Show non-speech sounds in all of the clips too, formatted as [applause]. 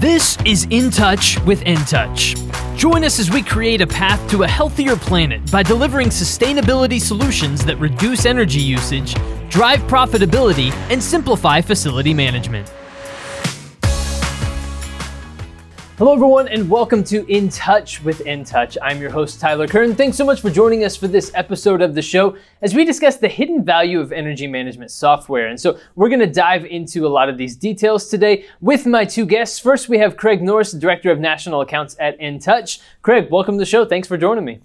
This is In Touch with In Touch. Join us as we create a path to a healthier planet by delivering sustainability solutions that reduce energy usage, drive profitability, and simplify facility management. Hello, everyone, and welcome to In Touch with In Touch. I'm your host, Tyler Kern. Thanks so much for joining us for this episode of the show as we discuss the hidden value of energy management software. And so, we're going to dive into a lot of these details today with my two guests. First, we have Craig Norris, Director of National Accounts at In Touch. Craig, welcome to the show. Thanks for joining me.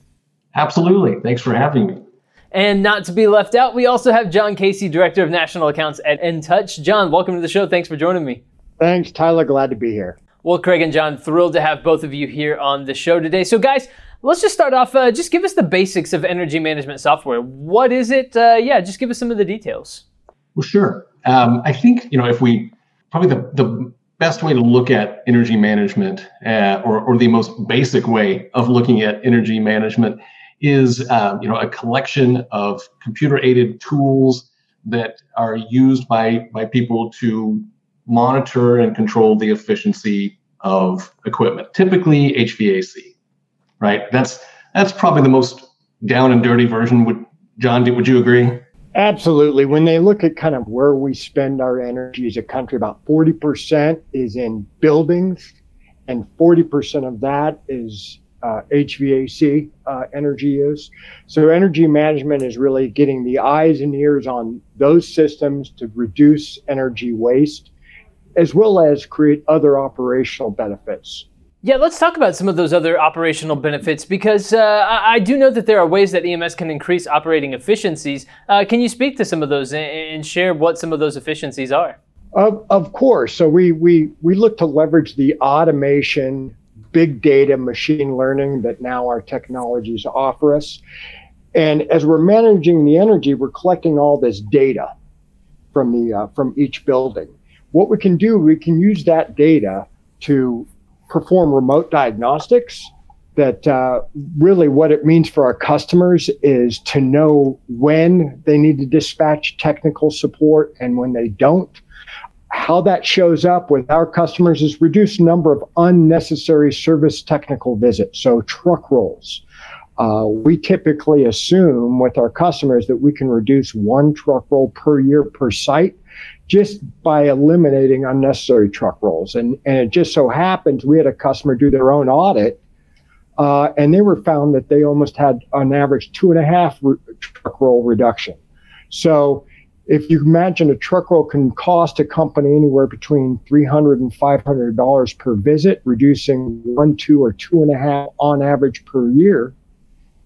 Absolutely. Thanks for having me. And not to be left out, we also have John Casey, Director of National Accounts at In Touch. John, welcome to the show. Thanks for joining me. Thanks, Tyler. Glad to be here. Well, Craig and John, thrilled to have both of you here on the show today. So, guys, let's just start off. Uh, just give us the basics of energy management software. What is it? Uh, yeah, just give us some of the details. Well, sure. Um, I think you know if we probably the the best way to look at energy management, uh, or or the most basic way of looking at energy management is um, you know a collection of computer aided tools that are used by by people to monitor and control the efficiency of equipment, typically HVAC, right? That's that's probably the most down and dirty version. Would John, would you agree? Absolutely. When they look at kind of where we spend our energy as a country, about 40% is in buildings, and 40% of that is uh, HVAC uh, energy use. So, energy management is really getting the eyes and ears on those systems to reduce energy waste as well as create other operational benefits. Yeah, let's talk about some of those other operational benefits because uh, I do know that there are ways that EMS can increase operating efficiencies. Uh, can you speak to some of those and share what some of those efficiencies are? Of, of course. So we, we, we look to leverage the automation, big data, machine learning that now our technologies offer us. And as we're managing the energy, we're collecting all this data from the uh, from each building what we can do, we can use that data to perform remote diagnostics. That uh, really what it means for our customers is to know when they need to dispatch technical support and when they don't. How that shows up with our customers is reduced number of unnecessary service technical visits, so truck rolls. Uh, we typically assume with our customers that we can reduce one truck roll per year per site just by eliminating unnecessary truck rolls. And, and it just so happens we had a customer do their own audit, uh, and they were found that they almost had on average two and a half re- truck roll reduction. So if you imagine a truck roll can cost a company anywhere between $300 and $500 per visit, reducing one, two, or two and a half on average per year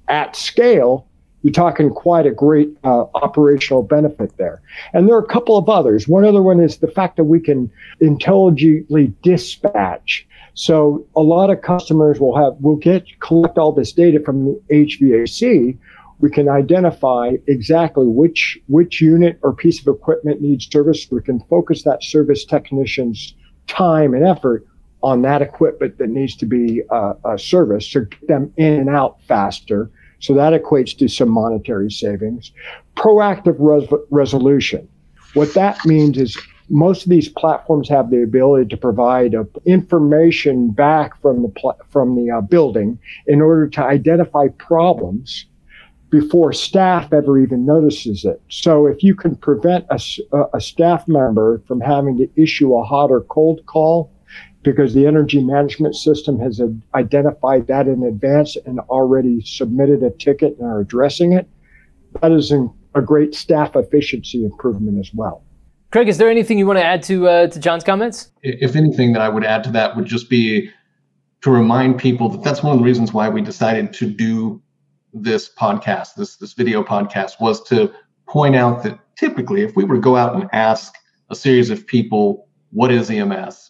at scale, you're talking quite a great uh, operational benefit there. And there are a couple of others. One other one is the fact that we can intelligently dispatch. So a lot of customers will have will get collect all this data from the HVAC. We can identify exactly which which unit or piece of equipment needs service. We can focus that service technician's time and effort on that equipment that needs to be uh, uh, serviced to get them in and out faster so that equates to some monetary savings. Proactive res- resolution. What that means is most of these platforms have the ability to provide uh, information back from the pl- from the uh, building in order to identify problems before staff ever even notices it. So if you can prevent a, a staff member from having to issue a hot or cold call because the energy management system has identified that in advance and already submitted a ticket and are addressing it. That is a great staff efficiency improvement as well. Craig, is there anything you want to add to uh, to John's comments? If anything that I would add to that would just be to remind people that that's one of the reasons why we decided to do this podcast, this this video podcast, was to point out that typically, if we were to go out and ask a series of people, "What is EMS?"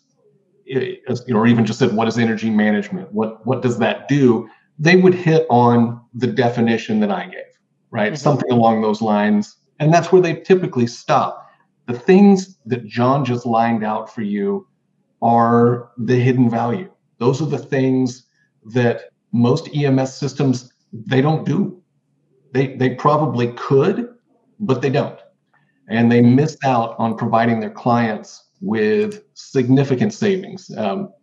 Or even just said, what is energy management? What what does that do? They would hit on the definition that I gave, right? Mm-hmm. Something along those lines. And that's where they typically stop. The things that John just lined out for you are the hidden value. Those are the things that most EMS systems they don't do. They they probably could, but they don't. And they miss out on providing their clients with significant savings. Um,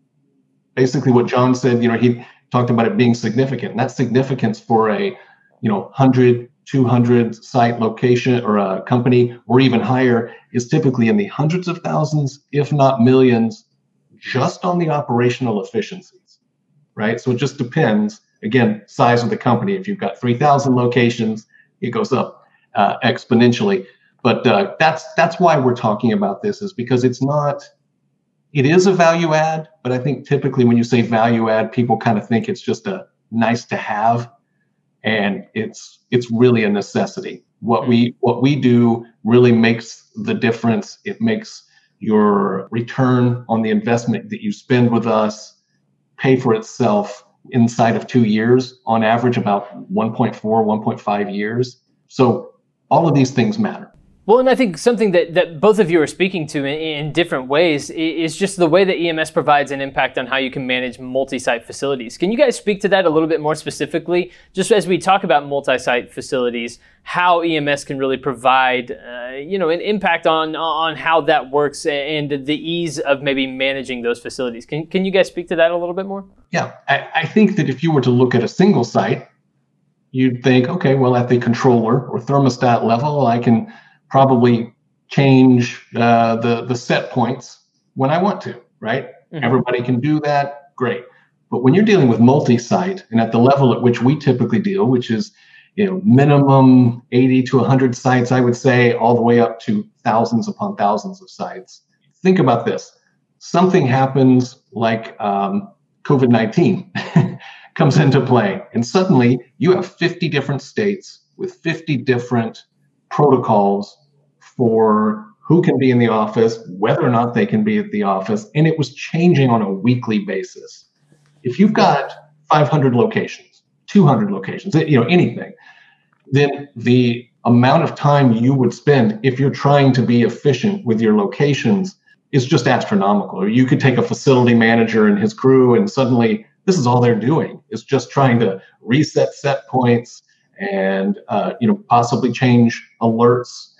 basically what John said, you know, he talked about it being significant. And that significance for a, you know, 100, 200 site location or a company or even higher is typically in the hundreds of thousands, if not millions, just on the operational efficiencies, right? So it just depends. Again, size of the company. If you've got 3,000 locations, it goes up uh, exponentially. But uh, that's that's why we're talking about this is because it's not. It is a value add, but I think typically when you say value add, people kind of think it's just a nice to have, and it's it's really a necessity. What we what we do really makes the difference. It makes your return on the investment that you spend with us pay for itself inside of two years on average about 1.4 1.5 years so all of these things matter well, and I think something that, that both of you are speaking to in, in, different ways is just the way that EMS provides an impact on how you can manage multi site facilities. Can you guys speak to that a little bit more specifically? Just as we talk about multi site facilities, how EMS can really provide uh, you know, an impact on, on how that works and the ease of maybe managing those facilities. Can, can you guys speak to that a little bit more? Yeah, I, I think that if you were to look at a single site, you'd think, okay, well, at the controller or thermostat level, I can probably change uh, the the set points when I want to. Right? Mm-hmm. Everybody can do that. Great. But when you're dealing with multi-site and at the level at which we typically deal, which is you know minimum 80 to 100 sites, I would say, all the way up to thousands upon thousands of sites. Think about this: something happens like um, COVID 19 [laughs] comes into play, and suddenly you have 50 different states with 50 different protocols for who can be in the office, whether or not they can be at the office, and it was changing on a weekly basis. If you've got 500 locations, 200 locations, you know, anything, then the amount of time you would spend if you're trying to be efficient with your locations is just astronomical. You could take a facility manager and his crew, and suddenly this is all they're doing is just trying to reset set points and uh, you know possibly change alerts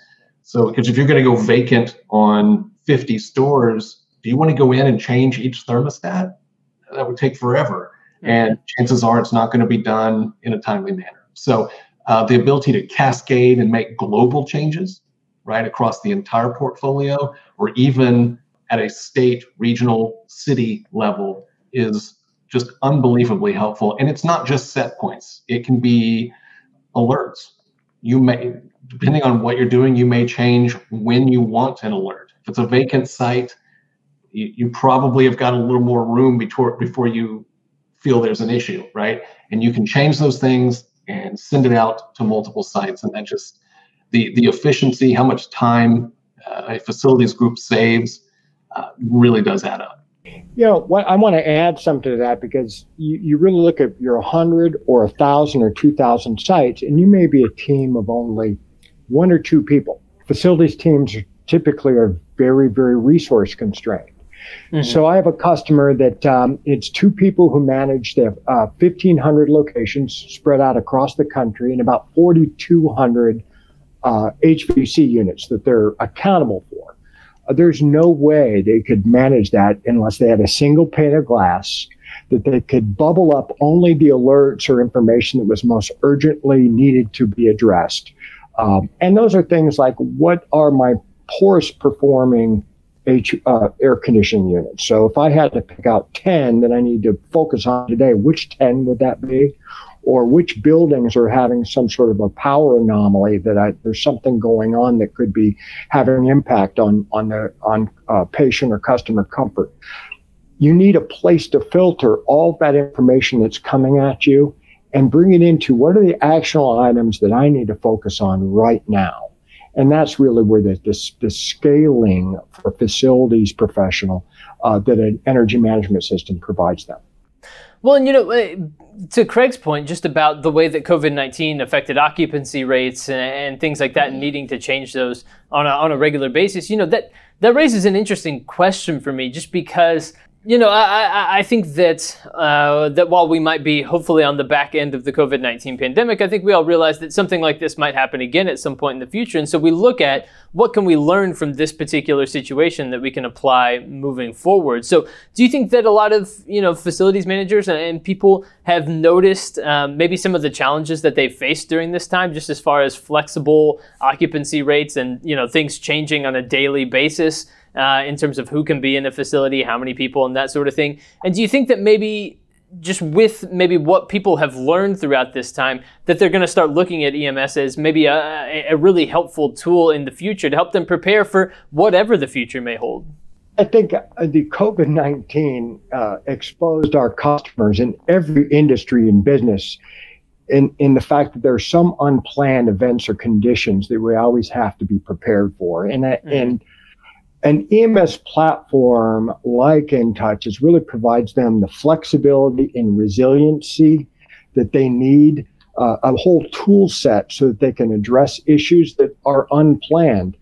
so, because if you're going to go vacant on 50 stores, do you want to go in and change each thermostat? That would take forever. Mm-hmm. And chances are it's not going to be done in a timely manner. So, uh, the ability to cascade and make global changes right across the entire portfolio or even at a state, regional, city level is just unbelievably helpful. And it's not just set points, it can be alerts. You may depending on what you're doing, you may change when you want an alert. If it's a vacant site, you, you probably have got a little more room before before you feel there's an issue, right? And you can change those things and send it out to multiple sites, and that just the the efficiency, how much time uh, a facilities group saves, uh, really does add up. You know, what I want to add something to that because you, you really look at your 100 or 1,000 or 2,000 sites, and you may be a team of only one or two people. Facilities teams typically are very, very resource constrained. Mm-hmm. So I have a customer that um, it's two people who manage the uh, 1,500 locations spread out across the country and about 4,200 uh, HVAC units that they're accountable for. There's no way they could manage that unless they had a single pane of glass that they could bubble up only the alerts or information that was most urgently needed to be addressed um, and those are things like what are my poorest performing H, uh, air conditioning units? So if I had to pick out 10 that I need to focus on today, which 10 would that be? Or which buildings are having some sort of a power anomaly that I, there's something going on that could be having impact on on the on uh, patient or customer comfort. You need a place to filter all that information that's coming at you and bring it into what are the actionable items that I need to focus on right now. And that's really where the, the, the scaling for facilities professional uh, that an energy management system provides them. Well, and you know, uh, to Craig's point, just about the way that COVID 19 affected occupancy rates and, and, things like that, and needing to change those on a, on a regular basis, you know, that, that raises an interesting question for me, just because you know, I, I think that uh, that while we might be hopefully on the back end of the COVID nineteen pandemic, I think we all realize that something like this might happen again at some point in the future, and so we look at what can we learn from this particular situation that we can apply moving forward. So, do you think that a lot of you know facilities managers and, and people have noticed um, maybe some of the challenges that they faced during this time, just as far as flexible occupancy rates and you know things changing on a daily basis? Uh, in terms of who can be in a facility, how many people, and that sort of thing. And do you think that maybe just with maybe what people have learned throughout this time, that they're going to start looking at EMS as maybe a, a really helpful tool in the future to help them prepare for whatever the future may hold? I think uh, the COVID 19 uh, exposed our customers in every industry and business in, in the fact that there are some unplanned events or conditions that we always have to be prepared for. And, mm-hmm. and an EMS platform like InTouch is really provides them the flexibility and resiliency that they need, uh, a whole tool set so that they can address issues that are unplanned.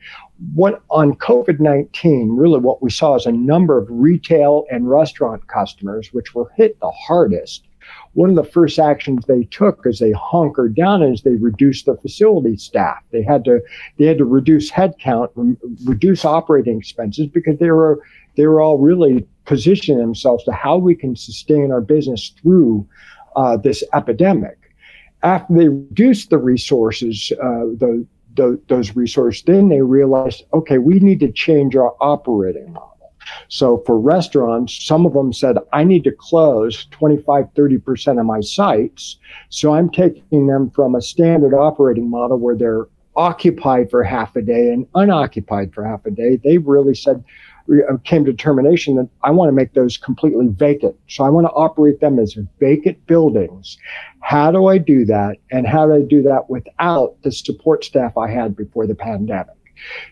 What on COVID 19, really what we saw is a number of retail and restaurant customers, which were hit the hardest, one of the first actions they took as they hunkered down is they reduced the facility staff. They had to they had to reduce headcount, re- reduce operating expenses because they were they were all really positioning themselves to how we can sustain our business through uh, this epidemic. After they reduced the resources, uh, the, the, those resources, then they realized, okay, we need to change our operating model. So for restaurants, some of them said, I need to close 25, 30% of my sites. So I'm taking them from a standard operating model where they're occupied for half a day and unoccupied for half a day. They really said, uh, came to determination that I want to make those completely vacant. So I want to operate them as vacant buildings. How do I do that? And how do I do that without the support staff I had before the pandemic?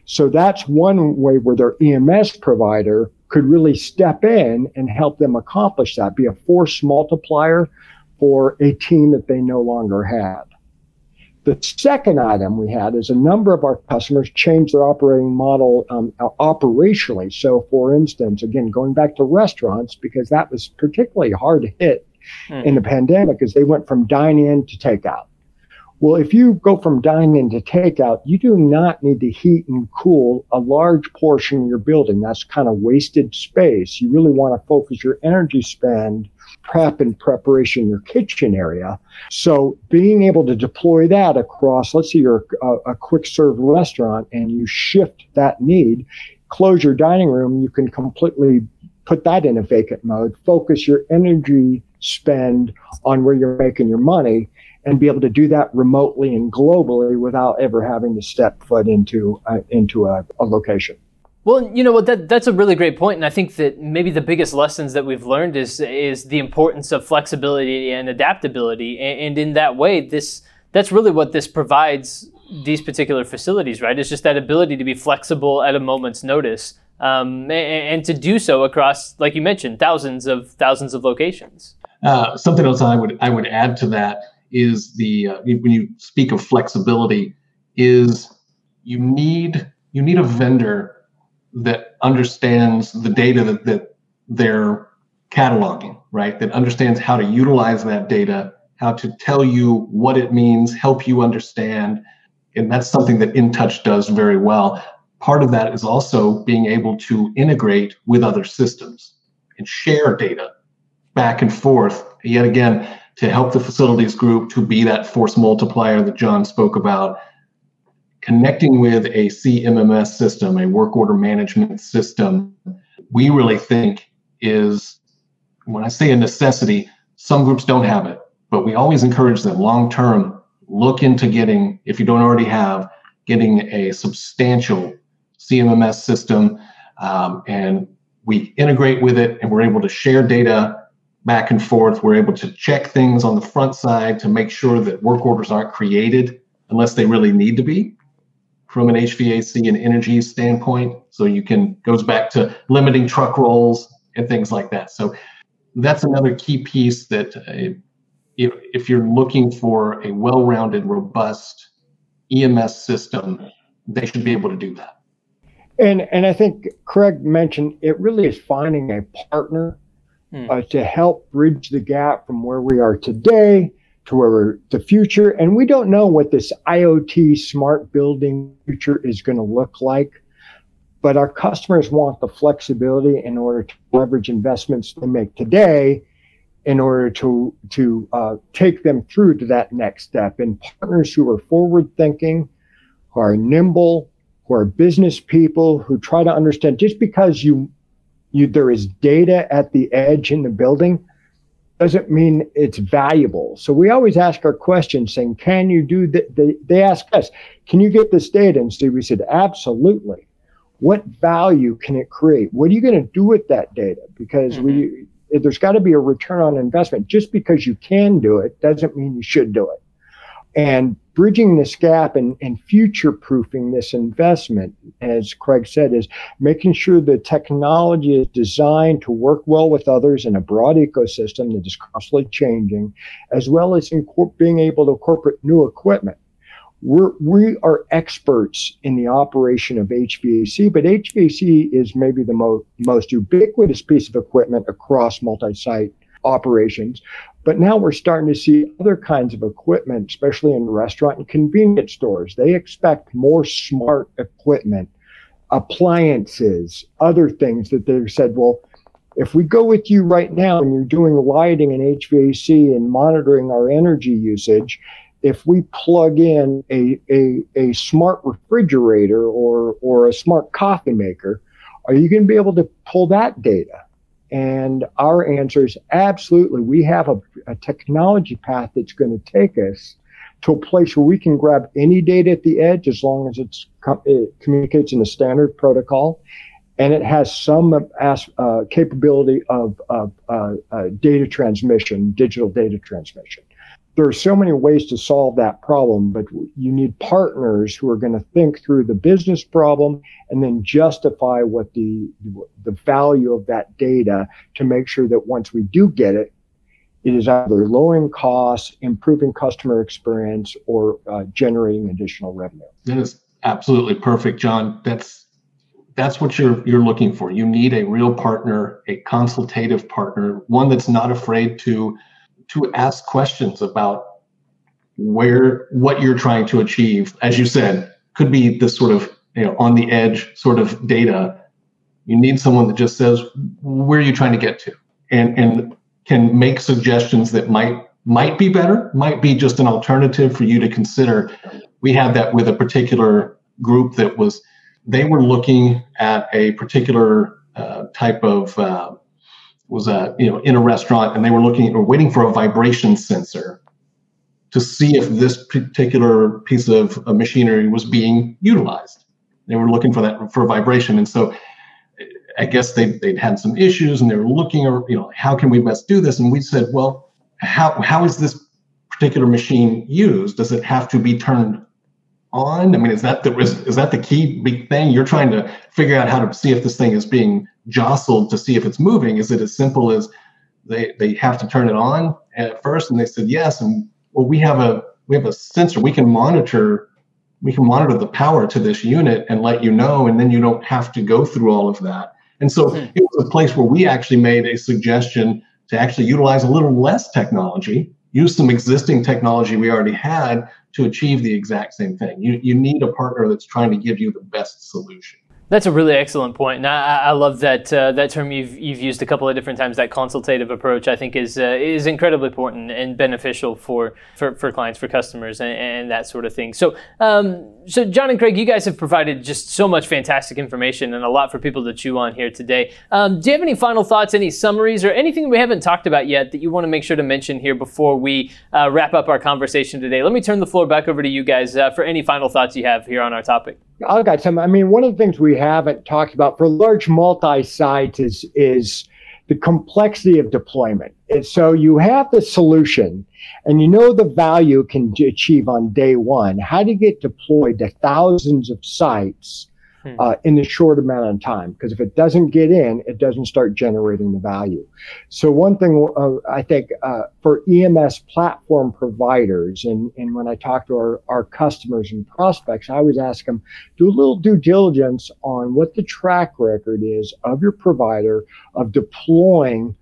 So that's one way where their EMS provider could really step in and help them accomplish that, be a force multiplier for a team that they no longer had. The second item we had is a number of our customers changed their operating model um, operationally. So, for instance, again, going back to restaurants, because that was particularly hard hit mm. in the pandemic, as they went from dine in to takeout. Well, if you go from dine-in to takeout, you do not need to heat and cool a large portion of your building. That's kind of wasted space. You really want to focus your energy spend prep and preparation your kitchen area. So being able to deploy that across, let's say you're a, a quick serve restaurant and you shift that need, close your dining room, you can completely put that in a vacant mode, focus your energy spend on where you're making your money and be able to do that remotely and globally without ever having to step foot into uh, into a, a location. Well, you know what that that's a really great point, and I think that maybe the biggest lessons that we've learned is is the importance of flexibility and adaptability, and, and in that way, this that's really what this provides these particular facilities, right? It's just that ability to be flexible at a moment's notice, um, and, and, to do so across, like you mentioned, thousands of thousands of locations. Uh, something else I would I would add to that is the uh, when you speak of flexibility is you need you need a vendor that understands the data that, that they're cataloging right? That understands how to utilize that data how to tell you what it means help you understand. And that's something that intouch does very well. Part of that is also being able to integrate with other systems and share data back and forth. Yet again to help the facilities group to be that force multiplier that John spoke about, connecting with a CMMS system, a work order management system, we really think is, when I say a necessity, some groups don't have it, but we always encourage them long term, look into getting, if you don't already have, getting a substantial CMMS system. Um, and we integrate with it and we're able to share data back and forth. We're able to check things on the front side to make sure that work orders aren't created unless they really need to be from an HVAC and energy standpoint. So you can goes back to limiting truck rolls and things like that. So that's another key piece that uh, if, if you're looking for a well-rounded, robust EMS system, they should be able to do that. And and I think Craig mentioned it really is finding a partner hmm. uh, to help bridge the gap from where we are today to where the future. And we don't know what this IoT smart building future is going to look like. But our customers want the flexibility in order to leverage investments they make today in order to to uh, take them through to that next step. And partners who are forward thinking, who are nimble, who are business people, who try to understand just because you you there is data at the edge in the building doesn't mean it's valuable. So we always ask our questions saying, can you do that? They, they ask us, can you get this data? And Steve, we said, absolutely. What value can it create? What are you going to do with that data? Because mm-hmm. we there's got to be a return on investment. Just because you can do it doesn't mean you should do it. And bridging this gap and, and future proofing this investment, as Craig said, is making sure the technology is designed to work well with others in a broad ecosystem that is constantly changing, as well as being able to incorporate new equipment. We're, we are experts in the operation of HVAC, but HVAC is maybe the mo- most ubiquitous piece of equipment across multi site operations. But now we're starting to see other kinds of equipment, especially in restaurant and convenience stores. They expect more smart equipment, appliances, other things that they've said, well, if we go with you right now and you're doing lighting and HVAC and monitoring our energy usage, if we plug in a, a, a smart refrigerator or, or a smart coffee maker, are you going to be able to pull that data? And our answer is absolutely. We have a, a technology path that's going to take us to a place where we can grab any data at the edge as long as it's it communicates in a standard protocol and it has some uh, capability of, of uh, uh, data transmission, digital data transmission there are so many ways to solve that problem, but you need partners who are going to think through the business problem and then justify what the the value of that data to make sure that once we do get it, it is either lowering costs, improving customer experience, or uh, generating additional revenue. That is absolutely perfect, John. That's that's what you're you're looking for. You need a real partner, a consultative partner, one that's not afraid to to ask questions about where what you're trying to achieve as you said could be this sort of you know on the edge sort of data. You need someone that just says where are you trying to get to? And and can make suggestions that might might be better might be just an alternative for you to consider. We had that with a particular group that was they were looking at a particular uh, type of uh, was a you know in a restaurant and they were looking or waiting for a vibration sensor to see if this particular piece of, machinery was being utilized. They were looking for that for vibration, and so I guess they they'd had some issues and they were looking or you know how can we best do this? And we said, well, how how is this particular machine used? Does it have to be turned on? I mean, is that the is, is that the key big thing? You're trying to figure out how to see if this thing is being jostled to see if it's moving. Is it as simple as they they have to turn it on at first? And they said yes. And well, we have a we have a sensor. We can monitor we can monitor the power to this unit and let you know, and then you don't have to go through all of that. And so mm-hmm. it was a place where we actually made a suggestion to actually utilize a little less technology, use some existing technology we already had to achieve the exact same thing. You, you need a partner that's trying to give you the best solution. That's a really excellent point. and I, I love that uh, that term you've you've used a couple of different times. That consultative approach, I think, is uh, is incredibly important and beneficial for for, for clients, for customers, and, and that sort of thing. So, um, so John and Craig, you guys have provided just so much fantastic information and a lot for people to chew on here today. Um, do you have any final thoughts, any summaries, or anything we haven't talked about yet that you want to make sure to mention here before we uh, wrap up our conversation today? Let me turn the floor back over to you guys uh, for any final thoughts you have here on our topic. I got some. I mean, one of the things we haven't talked about for large multi-sites is is the complexity of deployment. And so you have the solution and you know the value can achieve on day one. How do you get deployed to thousands of sites hmm. uh, in a short amount of time. Because if it doesn't get in, it doesn't start generating the value. So one thing uh, I think uh, for EMS platform providers, and, and when I talk to our, our customers and prospects, I always ask them, do a little due diligence on what the track record is of your provider of deploying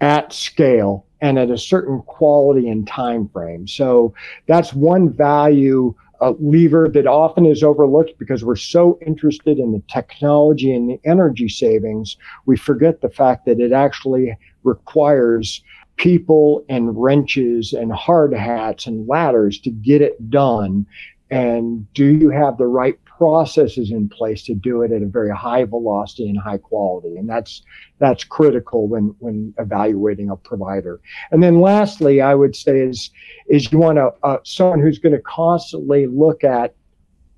at scale and at a certain quality and time frame. So that's one value uh, lever that often is overlooked because we're so interested in the technology and the energy savings, we forget the fact that it actually requires people and wrenches and hard hats and ladders to get it done. And do you have the right processes in place to do it at a very high velocity and high quality. And that's that's critical when when evaluating a provider. And then lastly, I would say is is you want to uh, someone who's going to constantly look at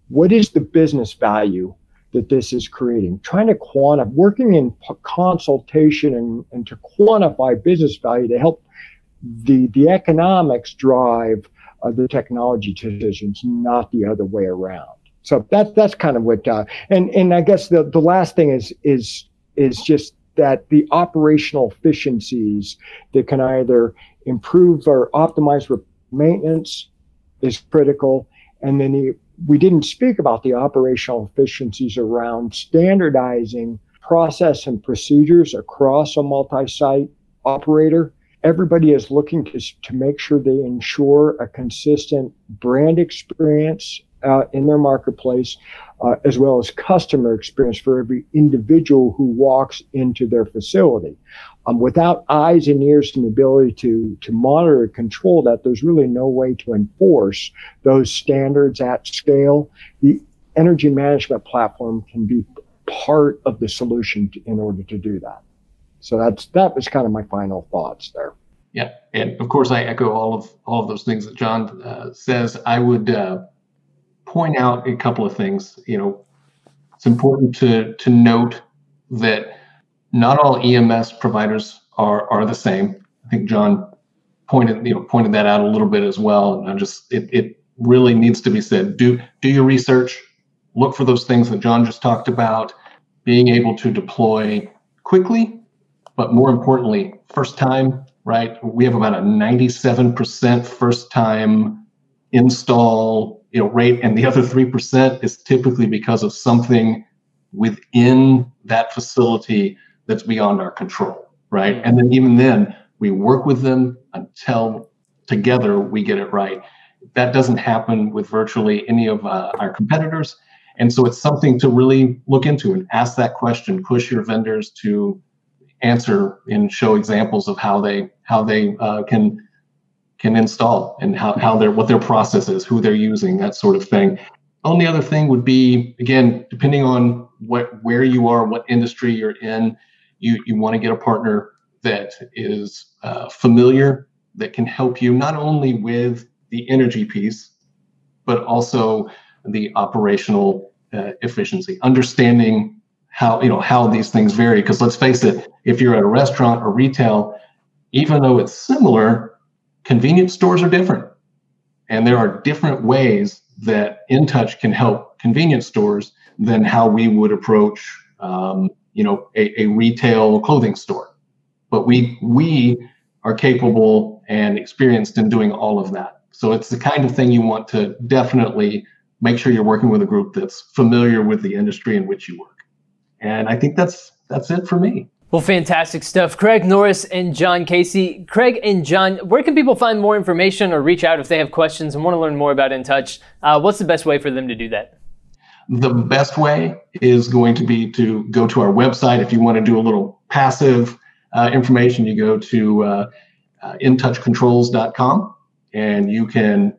what is the business value that this is creating, trying to quantify, working in p- consultation and, and to quantify business value to help the the economics drive uh, the technology decisions, not the other way around. So that's that's kind of what, uh, and and I guess the the last thing is is is just that the operational efficiencies that can either improve or optimize maintenance is critical, and then the, we didn't speak about the operational efficiencies around standardizing process and procedures across a multi-site operator. Everybody is looking to, to make sure they ensure a consistent brand experience uh, in their marketplace, uh, as well as customer experience for every individual who walks into their facility. Um, without eyes and ears and the ability to, to monitor and control that, there's really no way to enforce those standards at scale. The energy management platform can be part of the solution to, in order to do that. So that's that was kind of my final thoughts there. Yeah, and of course I echo all of all of those things that John uh, says. I would uh, point out a couple of things. You know, it's important to to note that not all EMS providers are are the same. I think John pointed you know pointed that out a little bit as well. And I just it it really needs to be said. Do do your research. Look for those things that John just talked about. Being able to deploy quickly, but more importantly, first time. Right, we have about a 97% first time install you know rate and the other 3% is typically because of something within that facility that's beyond our control right? And then even then we work with them until together we get it right. That doesn't happen with virtually any of uh, our competitors. And so it's something to really look into and ask that question push your vendors to answer and show examples of how they how they uh, can can install and how, how their what their process is, who they're using, that sort of thing. Only other thing would be again, depending on what where you are, what industry you're in, you you want to get a partner that is uh, familiar that can help you not only with the energy piece, but also the operational uh, efficiency, understanding how you know how these things vary. Because let's face it, if you're at a restaurant or retail, even though it's similar, convenience stores are different. And there are different ways that InTouch can help convenience stores than how we would approach, um, you know, a, a retail clothing store. But we we are capable and experienced in doing all of that. So it's the kind of thing you want to definitely make sure you're working with a group that's familiar with the industry in which you work. And I think that's that's it for me. Well, fantastic stuff. Craig Norris and John Casey. Craig and John, where can people find more information or reach out if they have questions and want to learn more about InTouch? Uh, what's the best way for them to do that? The best way is going to be to go to our website. If you want to do a little passive uh, information, you go to uh, uh, intouchcontrols.com and you can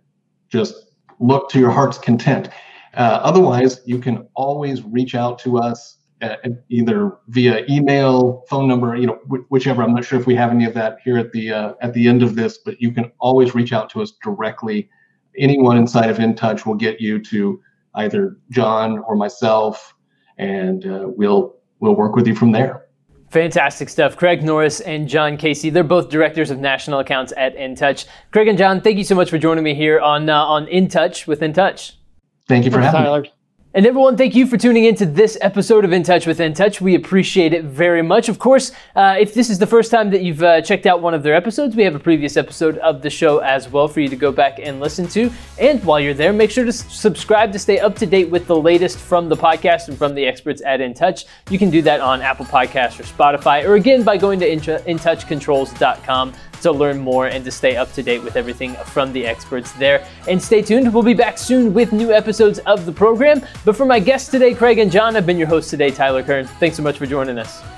just look to your heart's content. Uh, otherwise, you can always reach out to us uh, either via email, phone number, you know, wh- whichever. I'm not sure if we have any of that here at the uh, at the end of this, but you can always reach out to us directly. Anyone inside of InTouch will get you to either John or myself, and uh, we'll we'll work with you from there. Fantastic stuff. Craig Norris and John Casey, they're both directors of national accounts at InTouch. Craig and John, thank you so much for joining me here on uh, on InTouch with InTouch. Thank you for Thanks, having Tyler. me. And everyone, thank you for tuning in to this episode of In Touch with In Touch. We appreciate it very much. Of course, uh, if this is the first time that you've uh, checked out one of their episodes, we have a previous episode of the show as well for you to go back and listen to. And while you're there, make sure to subscribe to stay up to date with the latest from the podcast and from the experts at In Touch. You can do that on Apple Podcasts or Spotify, or again by going to intouchcontrols.com to learn more and to stay up to date with everything from the experts there. And stay tuned, we'll be back soon with new episodes of the program. But for my guests today, Craig and John, I've been your host today, Tyler Kern. Thanks so much for joining us.